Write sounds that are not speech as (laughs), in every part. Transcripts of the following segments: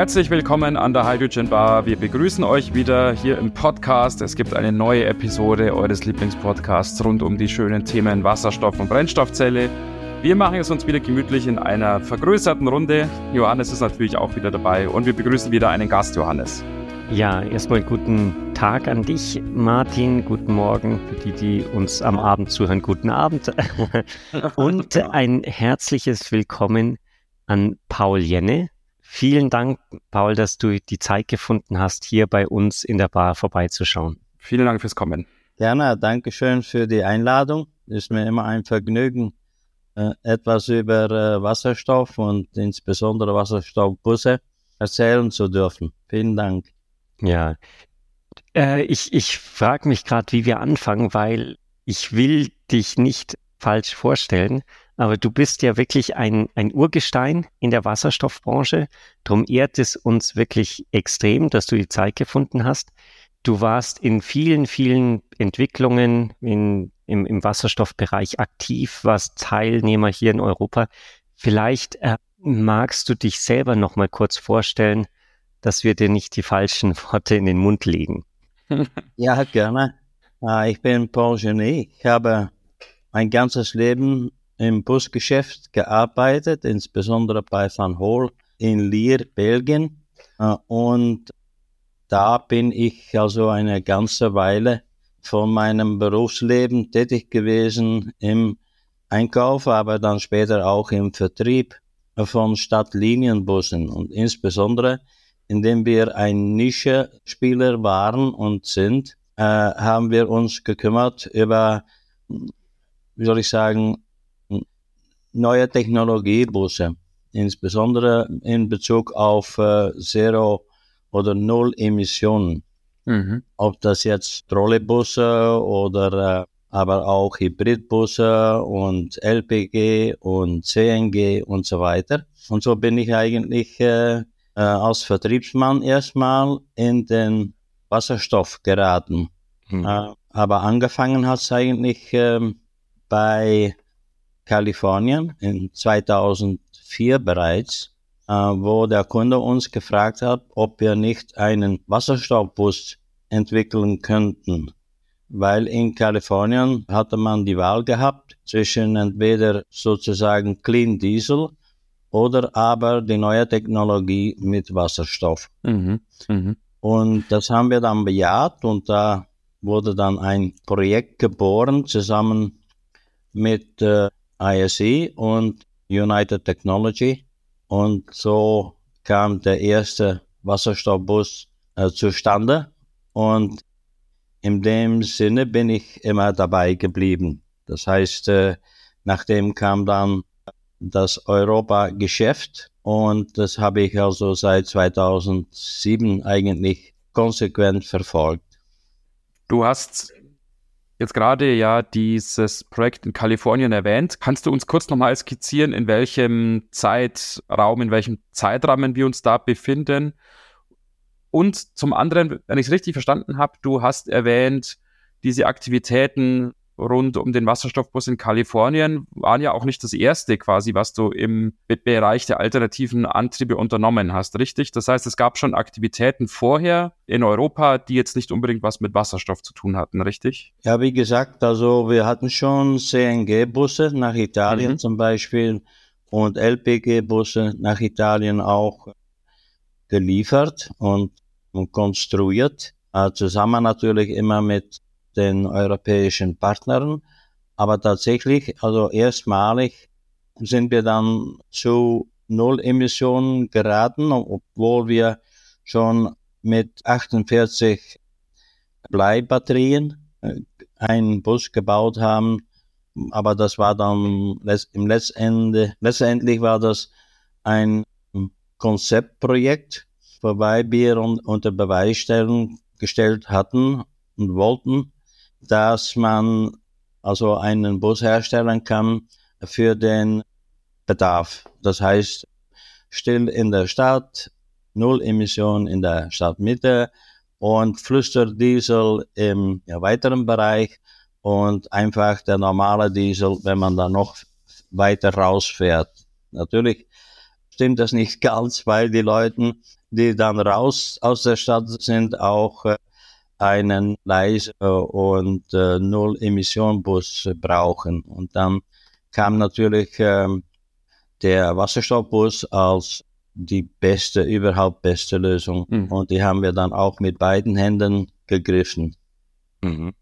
Herzlich willkommen an der Hydrogen Bar. Wir begrüßen euch wieder hier im Podcast. Es gibt eine neue Episode eures Lieblingspodcasts rund um die schönen Themen Wasserstoff und Brennstoffzelle. Wir machen es uns wieder gemütlich in einer vergrößerten Runde. Johannes ist natürlich auch wieder dabei und wir begrüßen wieder einen Gast, Johannes. Ja, erstmal guten Tag an dich, Martin. Guten Morgen für die, die uns am Abend zuhören. Guten Abend. (laughs) Und ein herzliches Willkommen an Paul Jenne. Vielen Dank, Paul, dass du die Zeit gefunden hast, hier bei uns in der Bar vorbeizuschauen. Vielen Dank fürs Kommen. Gerne, danke schön für die Einladung. Ist mir immer ein Vergnügen, äh, etwas über äh, Wasserstoff und insbesondere Wasserstoffbusse erzählen zu dürfen. Vielen Dank. Ja, äh, ich, ich frage mich gerade, wie wir anfangen, weil ich will dich nicht falsch vorstellen, aber du bist ja wirklich ein, ein Urgestein in der Wasserstoffbranche. Darum ehrt es uns wirklich extrem, dass du die Zeit gefunden hast. Du warst in vielen, vielen Entwicklungen in, im, im Wasserstoffbereich aktiv, warst Teilnehmer hier in Europa. Vielleicht äh, magst du dich selber noch mal kurz vorstellen, dass wir dir nicht die falschen Worte in den Mund legen. (laughs) Ja, gerne. Äh, ich bin Paul Genet. Ich habe mein ganzes Leben im Busgeschäft gearbeitet, insbesondere bei Van Hol in Lier, Belgien. Äh, und da bin ich also eine ganze Weile von meinem Berufsleben tätig gewesen im Einkauf, aber dann später auch im Vertrieb von Stadtlinienbussen und insbesondere indem wir ein Nische-Spieler waren und sind, äh, haben wir uns gekümmert über, wie soll ich sagen, neue Technologiebusse, insbesondere in Bezug auf äh, Zero- oder Null-Emissionen. Mhm. Ob das jetzt Trolleybusse oder äh, aber auch Hybridbusse und LPG und CNG und so weiter. Und so bin ich eigentlich äh, äh, als Vertriebsmann erstmal in den Wasserstoff geraten. Mhm. Äh, aber angefangen hat es eigentlich äh, bei Kalifornien in 2004 bereits, äh, wo der Kunde uns gefragt hat, ob wir nicht einen Wasserstoffbus entwickeln könnten. Weil in Kalifornien hatte man die Wahl gehabt zwischen entweder sozusagen Clean Diesel oder aber die neue Technologie mit Wasserstoff. Mhm. Mhm. Und das haben wir dann bejaht und da wurde dann ein Projekt geboren zusammen mit äh, ISE und United Technology und so kam der erste Wasserstoffbus äh, zustande und in dem Sinne bin ich immer dabei geblieben. Das heißt, äh, nachdem kam dann das Europa-Geschäft und das habe ich also seit 2007 eigentlich konsequent verfolgt. Du hast jetzt gerade ja dieses Projekt in Kalifornien erwähnt. Kannst du uns kurz nochmal skizzieren, in welchem Zeitraum, in welchem Zeitrahmen wir uns da befinden? Und zum anderen, wenn ich es richtig verstanden habe, du hast erwähnt, diese Aktivitäten rund um den Wasserstoffbus in Kalifornien waren ja auch nicht das erste quasi, was du im Bereich der alternativen Antriebe unternommen hast, richtig? Das heißt, es gab schon Aktivitäten vorher in Europa, die jetzt nicht unbedingt was mit Wasserstoff zu tun hatten, richtig? Ja, wie gesagt, also wir hatten schon CNG-Busse nach Italien mhm. zum Beispiel und LPG-Busse nach Italien auch geliefert und, und konstruiert. Äh, zusammen natürlich immer mit den europäischen Partnern. Aber tatsächlich, also erstmalig sind wir dann zu Null-Emissionen geraten, obwohl wir schon mit 48 Bleibatterien äh, einen Bus gebaut haben. Aber das war dann im Letztende, letztendlich war das ein Konzeptprojekt, wobei wir unter Beweis stellen, gestellt hatten und wollten, dass man also einen Bus herstellen kann für den Bedarf. Das heißt, still in der Stadt, Null Emission in der Stadtmitte und Flüsterdiesel im weiteren Bereich und einfach der normale Diesel, wenn man da noch weiter rausfährt. Natürlich stimmt das nicht (laughs) ganz, weil die Leute, die dann raus aus der Stadt sind, auch äh, einen leise und äh, Null-Emission-Bus brauchen. Und dann kam natürlich äh, der Wasserstoffbus als die beste, überhaupt beste Lösung. Mhm. Und die haben wir dann auch mit beiden Händen gegriffen. Mhm.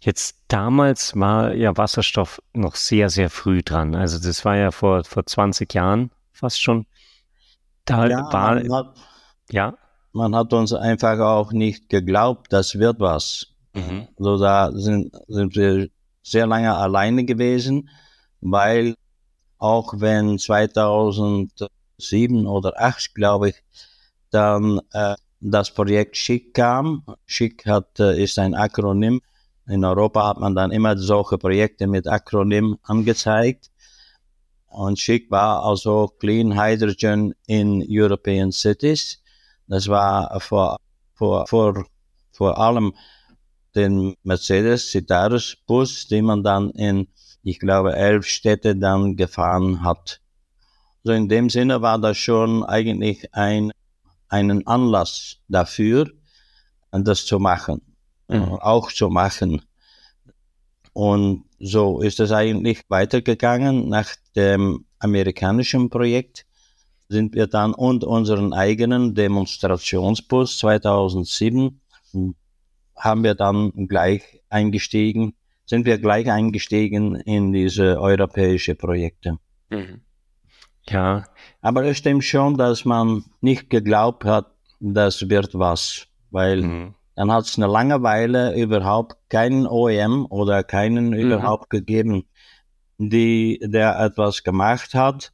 Jetzt damals war ja Wasserstoff noch sehr, sehr früh dran. Also das war ja vor, vor 20 Jahren fast schon. Da ja, war, hat, ja. Man hat uns einfach auch nicht geglaubt, das wird was. Mhm. Also da sind, sind wir sehr lange alleine gewesen, weil auch wenn 2007 oder 2008, glaube ich, dann äh, das Projekt SCHIC kam. SCHIC hat, äh, ist ein Akronym. In Europa hat man dann immer solche Projekte mit Akronym angezeigt. Und SCHIC war also Clean Hydrogen in European Cities. Das war vor, vor, vor, vor allem den Mercedes Citaros Bus, den man dann in, ich glaube, elf Städte dann gefahren hat. So in dem Sinne war das schon eigentlich ein einen Anlass dafür, das zu machen, mhm. auch zu machen. Und so ist es eigentlich weitergegangen. Nach dem amerikanischen Projekt sind wir dann und unseren eigenen Demonstrationsbus 2007 haben wir dann gleich eingestiegen, sind wir gleich eingestiegen in diese europäische Projekte. Mhm. Ja. Aber es stimmt schon, dass man nicht geglaubt hat, das wird was, weil mhm. dann hat es eine Langeweile überhaupt keinen OEM oder keinen mhm. überhaupt gegeben, die der etwas gemacht hat.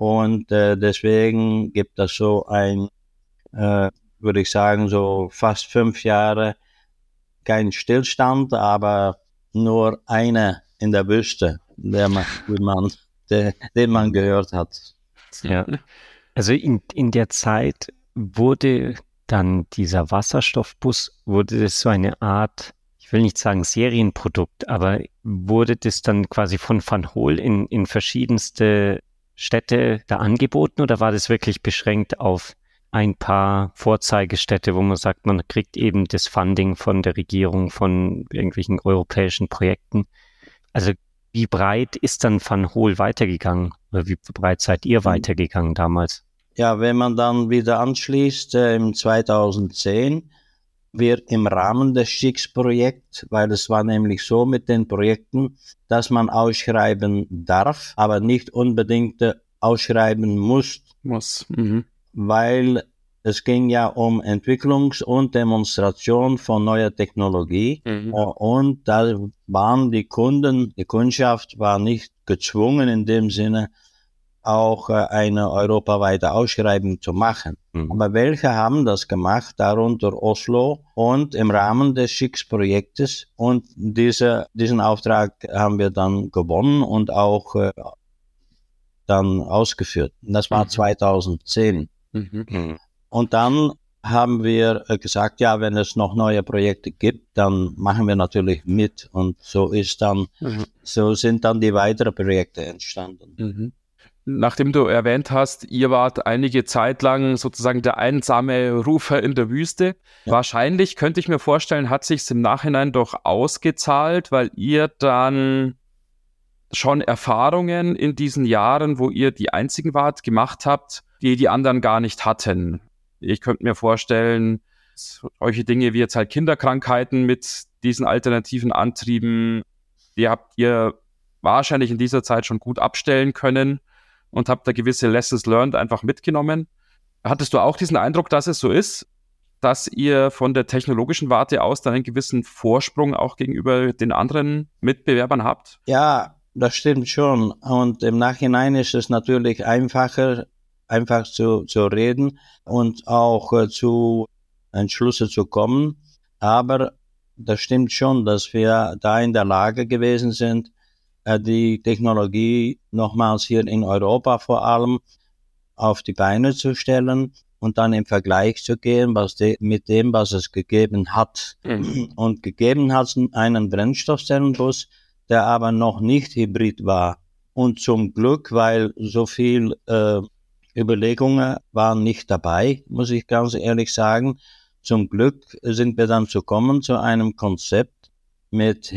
Und äh, deswegen gibt es so ein, äh, würde ich sagen, so fast fünf Jahre kein Stillstand, aber nur eine in der Wüste, der man, man der, den man gehört hat. Ja. Also in, in der Zeit wurde dann dieser Wasserstoffbus, wurde das so eine Art, ich will nicht sagen Serienprodukt, aber wurde das dann quasi von Van Hool in, in verschiedenste Städte da angeboten oder war das wirklich beschränkt auf ein paar Vorzeigestädte, wo man sagt, man kriegt eben das Funding von der Regierung, von irgendwelchen europäischen Projekten? Also wie breit ist dann Van Hool weitergegangen? Oder wie breit seid ihr hm. weitergegangen damals? Ja, wenn man dann wieder anschließt, äh, im 2010, wir im Rahmen des Schicks-Projekts, weil es war nämlich so mit den Projekten, dass man ausschreiben darf, aber nicht unbedingt ausschreiben muss. Muss. Mhm. Weil es ging ja um Entwicklungs- und Demonstration von neuer Technologie. Mhm. Und da waren die Kunden, die Kundschaft war nicht gezwungen in dem Sinne, auch äh, eine europaweite Ausschreibung zu machen. Mhm. Aber welche haben das gemacht, darunter Oslo und im Rahmen des Schicks-Projektes. Und diese, diesen Auftrag haben wir dann gewonnen und auch äh, dann ausgeführt. Das war mhm. 2010. Mhm. mhm. Und dann haben wir äh, gesagt, ja, wenn es noch neue Projekte gibt, dann machen wir natürlich mit. Und so ist dann, mhm. so sind dann die weiteren Projekte entstanden. Nachdem du erwähnt hast, ihr wart einige Zeit lang sozusagen der einsame Rufer in der Wüste. Ja. Wahrscheinlich könnte ich mir vorstellen, hat sich im Nachhinein doch ausgezahlt, weil ihr dann schon Erfahrungen in diesen Jahren, wo ihr die einzigen wart, gemacht habt, die die anderen gar nicht hatten. Ich könnte mir vorstellen, solche Dinge wie jetzt halt Kinderkrankheiten mit diesen alternativen Antrieben, die habt ihr wahrscheinlich in dieser Zeit schon gut abstellen können und habt da gewisse Lessons learned einfach mitgenommen. Hattest du auch diesen Eindruck, dass es so ist, dass ihr von der technologischen Warte aus dann einen gewissen Vorsprung auch gegenüber den anderen Mitbewerbern habt? Ja, das stimmt schon. Und im Nachhinein ist es natürlich einfacher, einfach zu, zu reden und auch äh, zu Entschlüsse zu kommen. Aber das stimmt schon, dass wir da in der Lage gewesen sind, die Technologie nochmals hier in Europa vor allem auf die Beine zu stellen und dann im Vergleich zu gehen, was de, mit dem, was es gegeben hat. Mhm. Und gegeben hat es einen Brennstoffzellenbus, der aber noch nicht hybrid war. Und zum Glück, weil so viel äh, Überlegungen waren nicht dabei, muss ich ganz ehrlich sagen. Zum Glück sind wir dann zu kommen zu einem Konzept mit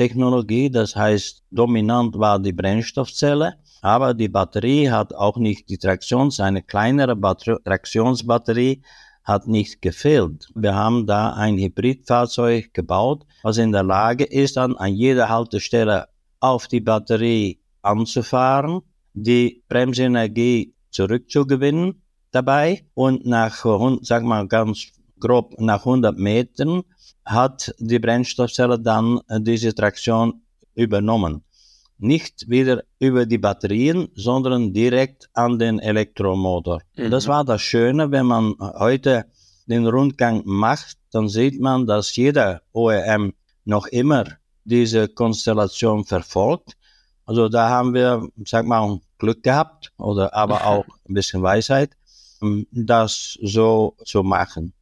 Hybridtechnologie. Das heißt, dominant war die Brennstoffzelle, aber die Batterie hat auch nicht die Traktions, eine kleinere Batter Traktionsbatterie hat nicht gefehlt. Wir haben da ein Hybridfahrzeug gebaut, was in der Lage ist, dann an jeder Haltestelle auf die Batterie anzufahren, die Bremsenergie zurückzugewinnen dabei und nach, sag mal ganz grob, nach 100 Metern hat die Brennstoffzelle dann diese Traktion übernommen. Nicht wieder über die Batterien, sondern direkt an den Elektromotor. Mhm. Das war das Schöne, wenn man heute den Rundgang macht, dann sieht man, dass jeder OEM noch immer diese Konstellation verfolgt. Also da haben wir, sag mal, Glück gehabt oder aber (laughs) auch ein bisschen Weisheit, um das so zu machen.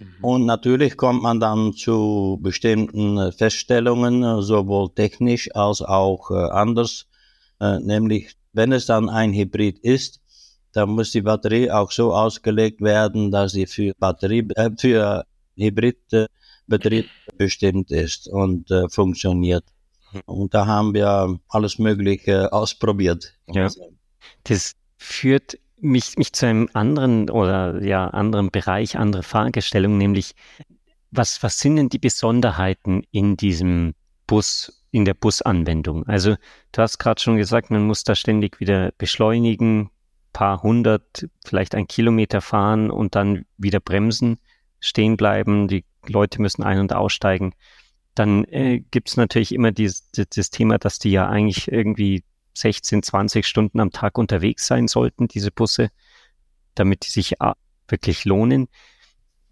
Mhm. Und natürlich kommt man dann zu bestimmten Feststellungen, sowohl technisch als auch äh, anders, äh, nämlich wenn es dann ein Hybrid ist, dann muss die Batterie auch so ausgelegt werden, dass sie für Batterie, äh, für Hybridbetrieb bestimmt ist und äh, funktioniert. Und da haben wir alles Mögliche ausprobiert. Ja. Das führt mich, mich zu einem anderen oder ja, anderen Bereich, andere Fragestellung, nämlich was, was sind denn die Besonderheiten in diesem Bus, in der Busanwendung? Also du hast gerade schon gesagt, man muss da ständig wieder beschleunigen, paar hundert, vielleicht ein Kilometer fahren und dann wieder bremsen, stehen bleiben, die Leute müssen ein- und aussteigen dann äh, gibt es natürlich immer dieses, das Thema, dass die ja eigentlich irgendwie 16, 20 Stunden am Tag unterwegs sein sollten, diese Busse, damit die sich äh, wirklich lohnen.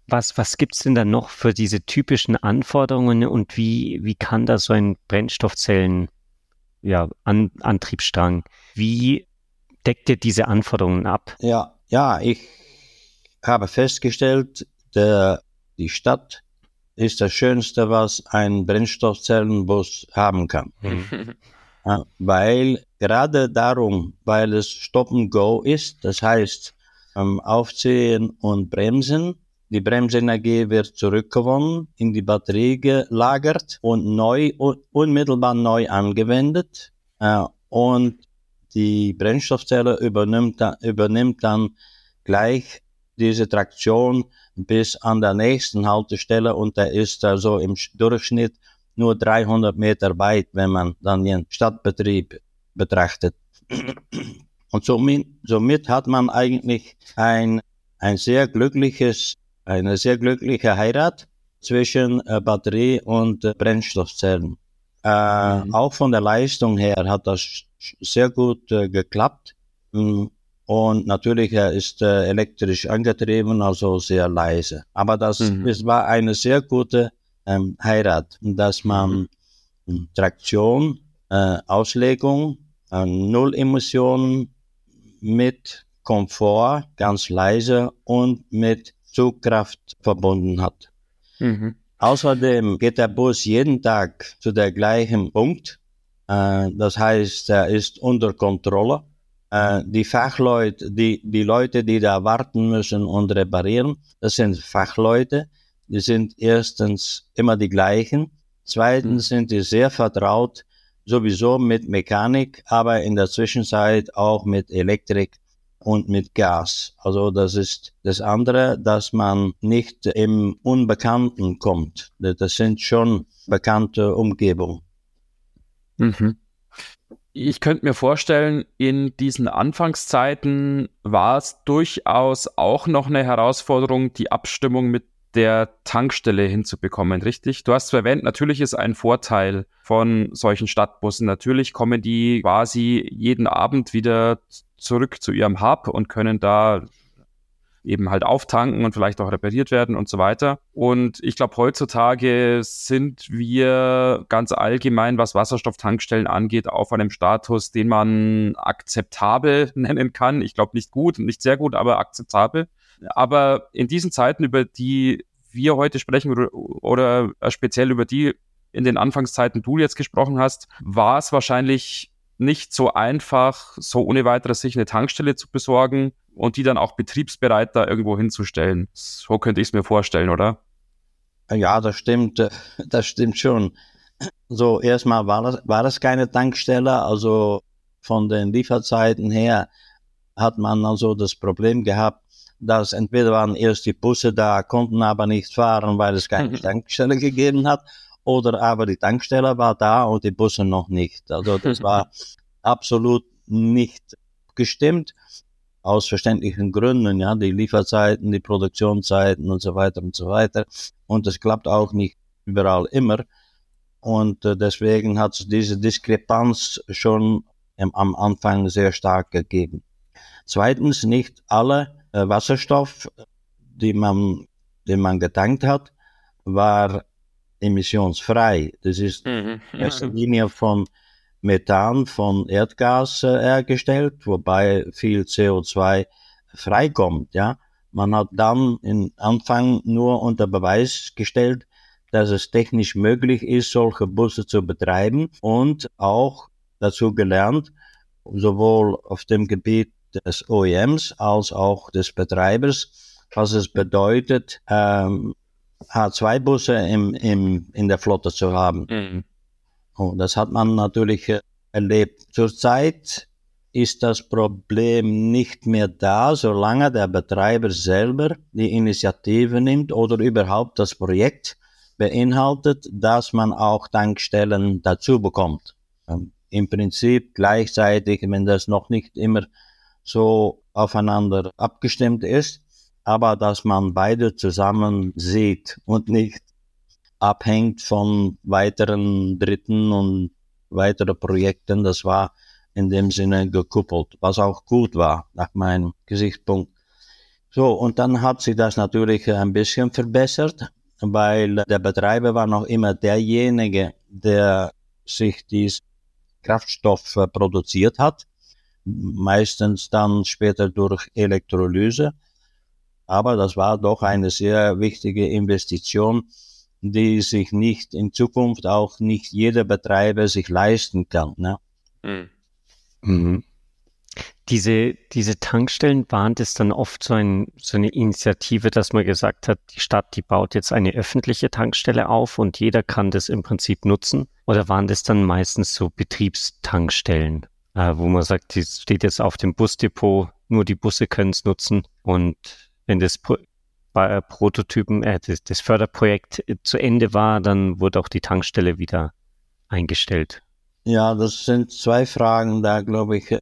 Was, was gibt's denn da noch für diese typischen Anforderungen und wie, wie kann da so ein Brennstoffzellen ja, An, Antriebsstrang, wie deckt ihr diese Anforderungen ab? Ja, ja, ich habe festgestellt, der, die Stadt ist das Schönste, was ein Brennstoffzellenbus haben kann. Mhm. Weil gerade darum, weil es Stop and Go ist, das heißt ähm, Aufziehen und Bremsen, die Bremsenergie wird zurückgewonnen, in die Batterie gelagert und neu, unmittelbar neu angewendet. Äh, und die Brennstoffzelle übernimmt, übernimmt dann gleich diese Traktion bis an der nächsten Haltestelle und der ist also im Durchschnitt nur 300 Meter weit, wenn man dann den Stadtbetrieb betrachtet. Und somit, somit hat man eigentlich ein, ein sehr glückliches, eine sehr glückliche Heirat zwischen äh, Batterie und äh, Brennstoffzellen. Äh, mhm. Auch von der Leistung her hat das sehr gut äh, geklappt. Hm, und natürlich, er ist äh, elektrisch angetrieben, also sehr leise. Aber das, mhm. es war eine sehr gute ähm, Heirat, dass man mhm. Traktion, äh, Auslegung, äh, Null Emissionen mit Komfort, ganz leise und mit Zugkraft verbunden hat. Mhm. Außerdem geht der Bus jeden Tag zu der gleichen Punkt. Äh, das heißt, er ist unter Kontrolle äh, die Fachleute, die, die Leute, die da warten müssen und reparieren, das sind Fachleute. Die sind erstens immer die gleichen. Zweitens mhm. sind die sehr vertraut, sowieso mit Mechanik, aber in der Zwischenzeit auch mit Elektrik und mit Gas. Also das ist das andere, dass man nicht im Unbekannten kommt. Das sind schon bekannte Umgebungen. Mhm ich könnte mir vorstellen, in diesen Anfangszeiten war es durchaus auch noch eine Herausforderung, die Abstimmung mit der Tankstelle hinzubekommen, richtig? Du hast erwähnt, natürlich ist ein Vorteil von solchen Stadtbussen. Natürlich kommen die quasi jeden Abend wieder zurück zu ihrem Hub und können da eben halt auftanken und vielleicht auch repariert werden und so weiter. Und ich glaube, heutzutage sind wir ganz allgemein, was Wasserstofftankstellen angeht, auf einem Status, den man akzeptabel (laughs) nennen kann. Ich glaube nicht gut, nicht sehr gut, aber akzeptabel. Aber in diesen Zeiten, über die wir heute sprechen oder, oder speziell über die in den Anfangszeiten du jetzt gesprochen hast, war es wahrscheinlich nicht so einfach, so ohne weiteres sich eine Tankstelle zu besorgen und die dann auch betriebsbereit da irgendwo hinzustellen. So könnte ich es mir vorstellen, oder? Ja, das stimmt, äh, das stimmt schon. So, erstmal war das, war das keine Tankstelle, also von den Lieferzeiten her hat man also das Problem gehabt, dass entweder waren erst die Busse da, konnten aber nicht fahren, weil es keine mhm. Tankstelle gegeben hat, oder aber die Tankstelle war da und die Busse noch nicht. Also das (laughs) war absolut nicht gestimmt aus verständlichen Gründen, ja, die Lieferzeiten, die Produktionszeiten und so weiter und so weiter. Und das klappt auch nicht überall immer. Und äh, deswegen hat es diese Diskrepanz schon im, am Anfang sehr stark gegeben. Zweitens, nicht alle äh, Wasserstoff, die man, den man getankt hat, war emissionsfrei. Das ist mhm. in erster Linie von Methan, von Erdgas äh, hergestellt, wobei viel CO2 freikommt, ja. Man hat dann im Anfang nur unter Beweis gestellt, dass es technisch möglich ist, solche Busse zu betreiben und auch dazu gelernt, sowohl auf dem Gebiet des OEMs als auch des Betreibers, was es bedeutet, ähm, H2-Busse im, im, in der Flotte zu haben. Mhm. Und das hat man natürlich äh, erlebt. Zurzeit ist das Problem nicht mehr da, solange der Betreiber selber die Initiative nimmt oder überhaupt das Projekt beinhaltet, dass man auch Tankstellen dazu bekommt. Ähm, Im Prinzip gleichzeitig, wenn das noch nicht immer so aufeinander abgestimmt ist, aber dass man beide zusammen sieht und nicht abhängt von weiteren Dritten und weiteren Projekten. Das war in dem Sinne gekuppelt, was auch gut war, nach meinem Gesichtspunkt. So, und dann hat sich das natürlich ein bisschen verbessert, weil der Betreiber war noch immer derjenige, der sich dies Kraftstoff produziert hat, meistens dann später durch Elektrolyse. Aber das war doch eine sehr wichtige Investition, die sich nicht in Zukunft auch nicht jeder Betreiber sich leisten kann. Ne? Mhm. Mhm. Diese, diese Tankstellen waren das dann oft so, ein, so eine Initiative, dass man gesagt hat, die Stadt, die baut jetzt eine öffentliche Tankstelle auf und jeder kann das im Prinzip nutzen? Oder waren das dann meistens so Betriebstankstellen, äh, wo man sagt, die steht jetzt auf dem Busdepot, nur die Busse können es nutzen und wenn das Pro äh, Prototypen, äh, das, das Förderprojekt äh, zu Ende war, dann wurde auch die Tankstelle wieder eingestellt. Ja, das sind zwei Fragen da, glaube ich.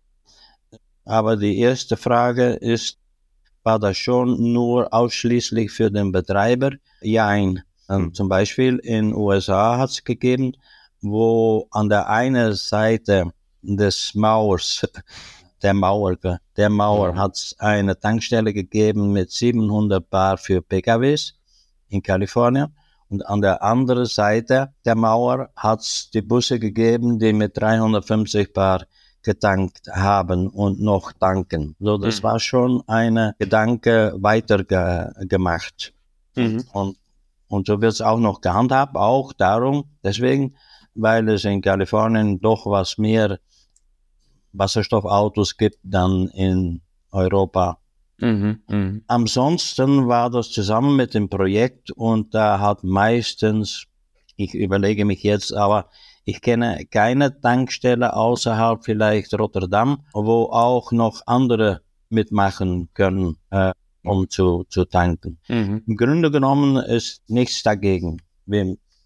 Aber die erste Frage ist, war das schon nur ausschließlich für den Betreiber? Jein. Ähm, zum Beispiel in USA hat es gegeben, wo an der einen Seite des Mauers der Mauer, der Mauer hat es eine Tankstelle gegeben mit 700 Bar für PKWs in Kalifornien. Und an der anderen Seite der Mauer hat es die Busse gegeben, die mit 350 Bar getankt haben und noch tanken. So, das mhm. war schon eine Gedanke weiter ge gemacht. Mhm. Und, und so wird es auch noch gehandhabt, auch darum, deswegen, weil es in Kalifornien doch was mehr Wasserstoffautos gibt dann in Europa. Mhm, mh. Ansonsten war das zusammen mit dem Projekt und da hat meistens, ich überlege mich jetzt, aber ich kenne keine Tankstelle außerhalb vielleicht Rotterdam, wo auch noch andere mitmachen können, äh, um zu, zu tanken. Mhm. Im Grunde genommen ist nichts dagegen,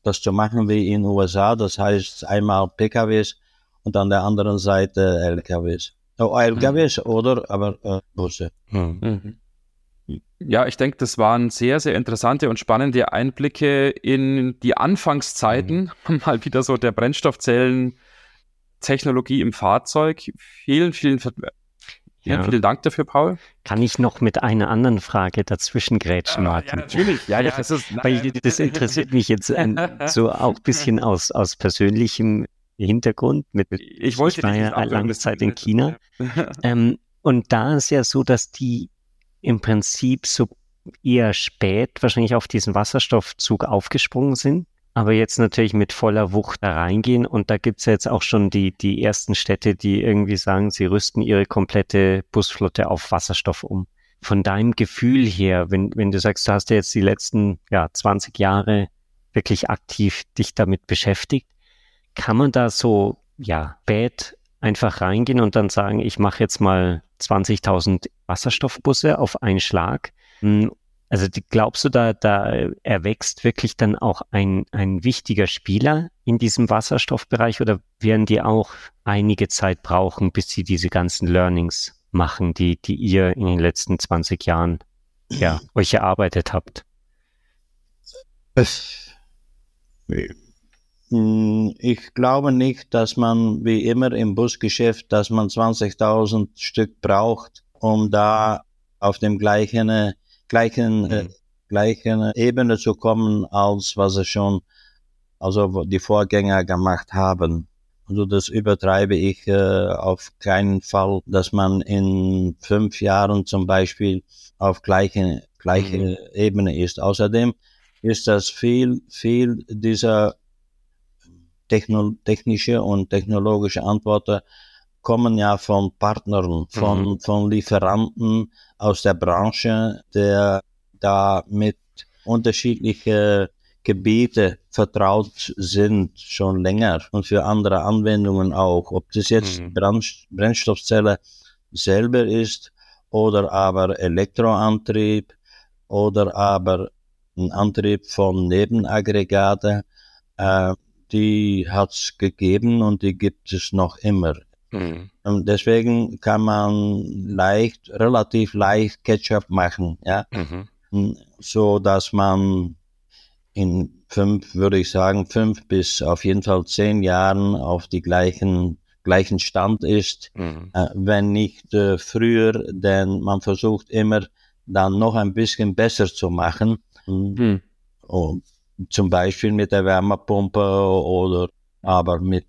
das zu machen wie in den USA. Das heißt einmal PKWs und an der anderen Seite LKWs. Oh, LKWs mhm. oder aber äh, Busse. Mhm. mhm. Ja, ich denke, das waren sehr, sehr interessante und spannende Einblicke in die Anfangszeiten, mhm. (laughs) mal wieder so der Brennstoffzellen-Technologie im Fahrzeug. Vielen, vielen, ja. vielen Dank dafür, Paul. Kann ich noch mit einer anderen Frage dazwischen grätschen, Martin? Ja, natürlich. Ja, ja, das, ist, (laughs) Weil das interessiert mich jetzt ein, (laughs) so auch ein bisschen aus, aus persönlichem Hintergrund. Mit, ich wollte ich war ja lange Zeit in China. (laughs) ähm, und da ist ja so, dass die im Prinzip so eher spät wahrscheinlich auf diesen Wasserstoffzug aufgesprungen sind. Aber jetzt natürlich mit voller Wucht da reingehen. Und da gibt's jetzt auch schon die, die ersten Städte, die irgendwie sagen, sie rüsten ihre komplette Busflotte auf Wasserstoff um. Von deinem Gefühl her, wenn, wenn du sagst, du hast ja jetzt die letzten ja, 20 Jahre wirklich aktiv dich damit beschäftigt, kann man da so, ja, bad einfach reingehen und dann sagen, ich mache jetzt mal 20.000 Wasserstoffbusse auf einen Schlag hm, also glaubst du, da, da erwächst wirklich dann auch ein, ein wichtiger Spieler in diesem Wasserstoffbereich oder werden die auch einige Zeit brauchen, bis sie diese ganzen Learnings machen, die, die ihr in den letzten 20 Jahren ja, (clears throat) euch erarbeitet habt? Hm, ich glaube nicht, dass man wie immer im Busgeschäft, dass man 20.000 Stück braucht, um da auf dem gleichen gleichen, äh, mhm. äh, gleichen Ebene zu kommen, als was es schon, also die Vorgänger gemacht haben. Also das übertreibe ich äh, auf keinen Fall, dass man in fünf Jahren zum Beispiel auf gleiche, gleiche mhm. Ebene ist. Außerdem ist das viel, viel dieser techno technische und technologische Antworten kommen ja von Partnern, von, mhm. von Lieferanten aus der Branche, der da mit unterschiedlichen Gebiete vertraut sind, schon länger und für andere Anwendungen auch. Ob das jetzt mhm. Brennstoffzelle selber ist oder aber Elektroantrieb oder aber ein Antrieb von Nebenaggregate, äh, die hat's gegeben und die gibt es noch immer. Mhm. Und deswegen kann man leicht, relativ leicht Ketchup machen, ja. Mhm. So dass man in fünf, würde ich sagen, fünf bis auf jeden Fall zehn Jahren auf die gleichen gleichen Stand ist, mhm. äh, wenn nicht äh, früher, denn man versucht immer dann noch ein bisschen besser zu machen. Mhm. Und zum Beispiel mit der Wärmepumpe oder aber mit,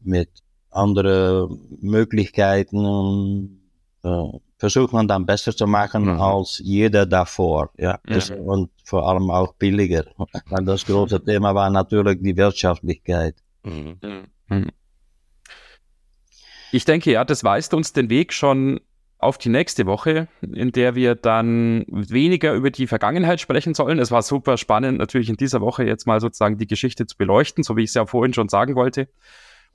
mit andere Möglichkeiten äh, versucht man dann besser zu machen mhm. als jeder davor. Ja? Das, ja. Und vor allem auch billiger. Weil das große Thema war natürlich die Wirtschaftlichkeit. Mhm. Mhm. Ich denke, ja, das weist uns den Weg schon auf die nächste Woche, in der wir dann weniger über die Vergangenheit sprechen sollen. Es war super spannend, natürlich in dieser Woche jetzt mal sozusagen die Geschichte zu beleuchten, so wie ich es ja vorhin schon sagen wollte.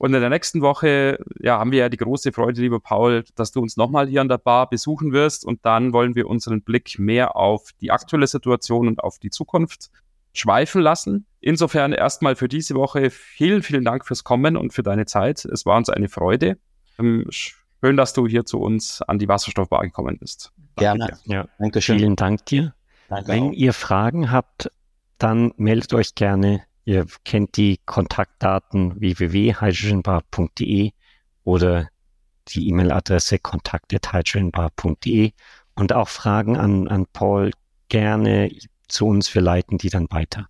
Und in der nächsten Woche ja, haben wir ja die große Freude, lieber Paul, dass du uns nochmal hier an der Bar besuchen wirst. Und dann wollen wir unseren Blick mehr auf die aktuelle Situation und auf die Zukunft schweifen lassen. Insofern erstmal für diese Woche vielen, vielen Dank fürs Kommen und für deine Zeit. Es war uns eine Freude. Ähm, schön, dass du hier zu uns an die Wasserstoffbar gekommen bist. Gerne. Danke. Ja. Dankeschön. Vielen Dank dir. Danke Wenn auch. ihr Fragen habt, dann meldet euch gerne Ihr kennt die Kontaktdaten www.hydrogenbar.de oder die E-Mail-Adresse kontakt.hydrogenbar.de und auch Fragen an, an Paul gerne zu uns. Wir leiten die dann weiter.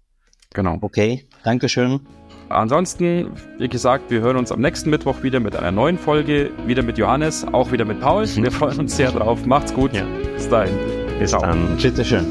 Genau. Okay, Dankeschön. Ansonsten, wie gesagt, wir hören uns am nächsten Mittwoch wieder mit einer neuen Folge, wieder mit Johannes, auch wieder mit Paul. Wir (laughs) freuen uns sehr drauf. Macht's gut. Ja. Bis dahin. Bis Ciao. dann. Bitteschön.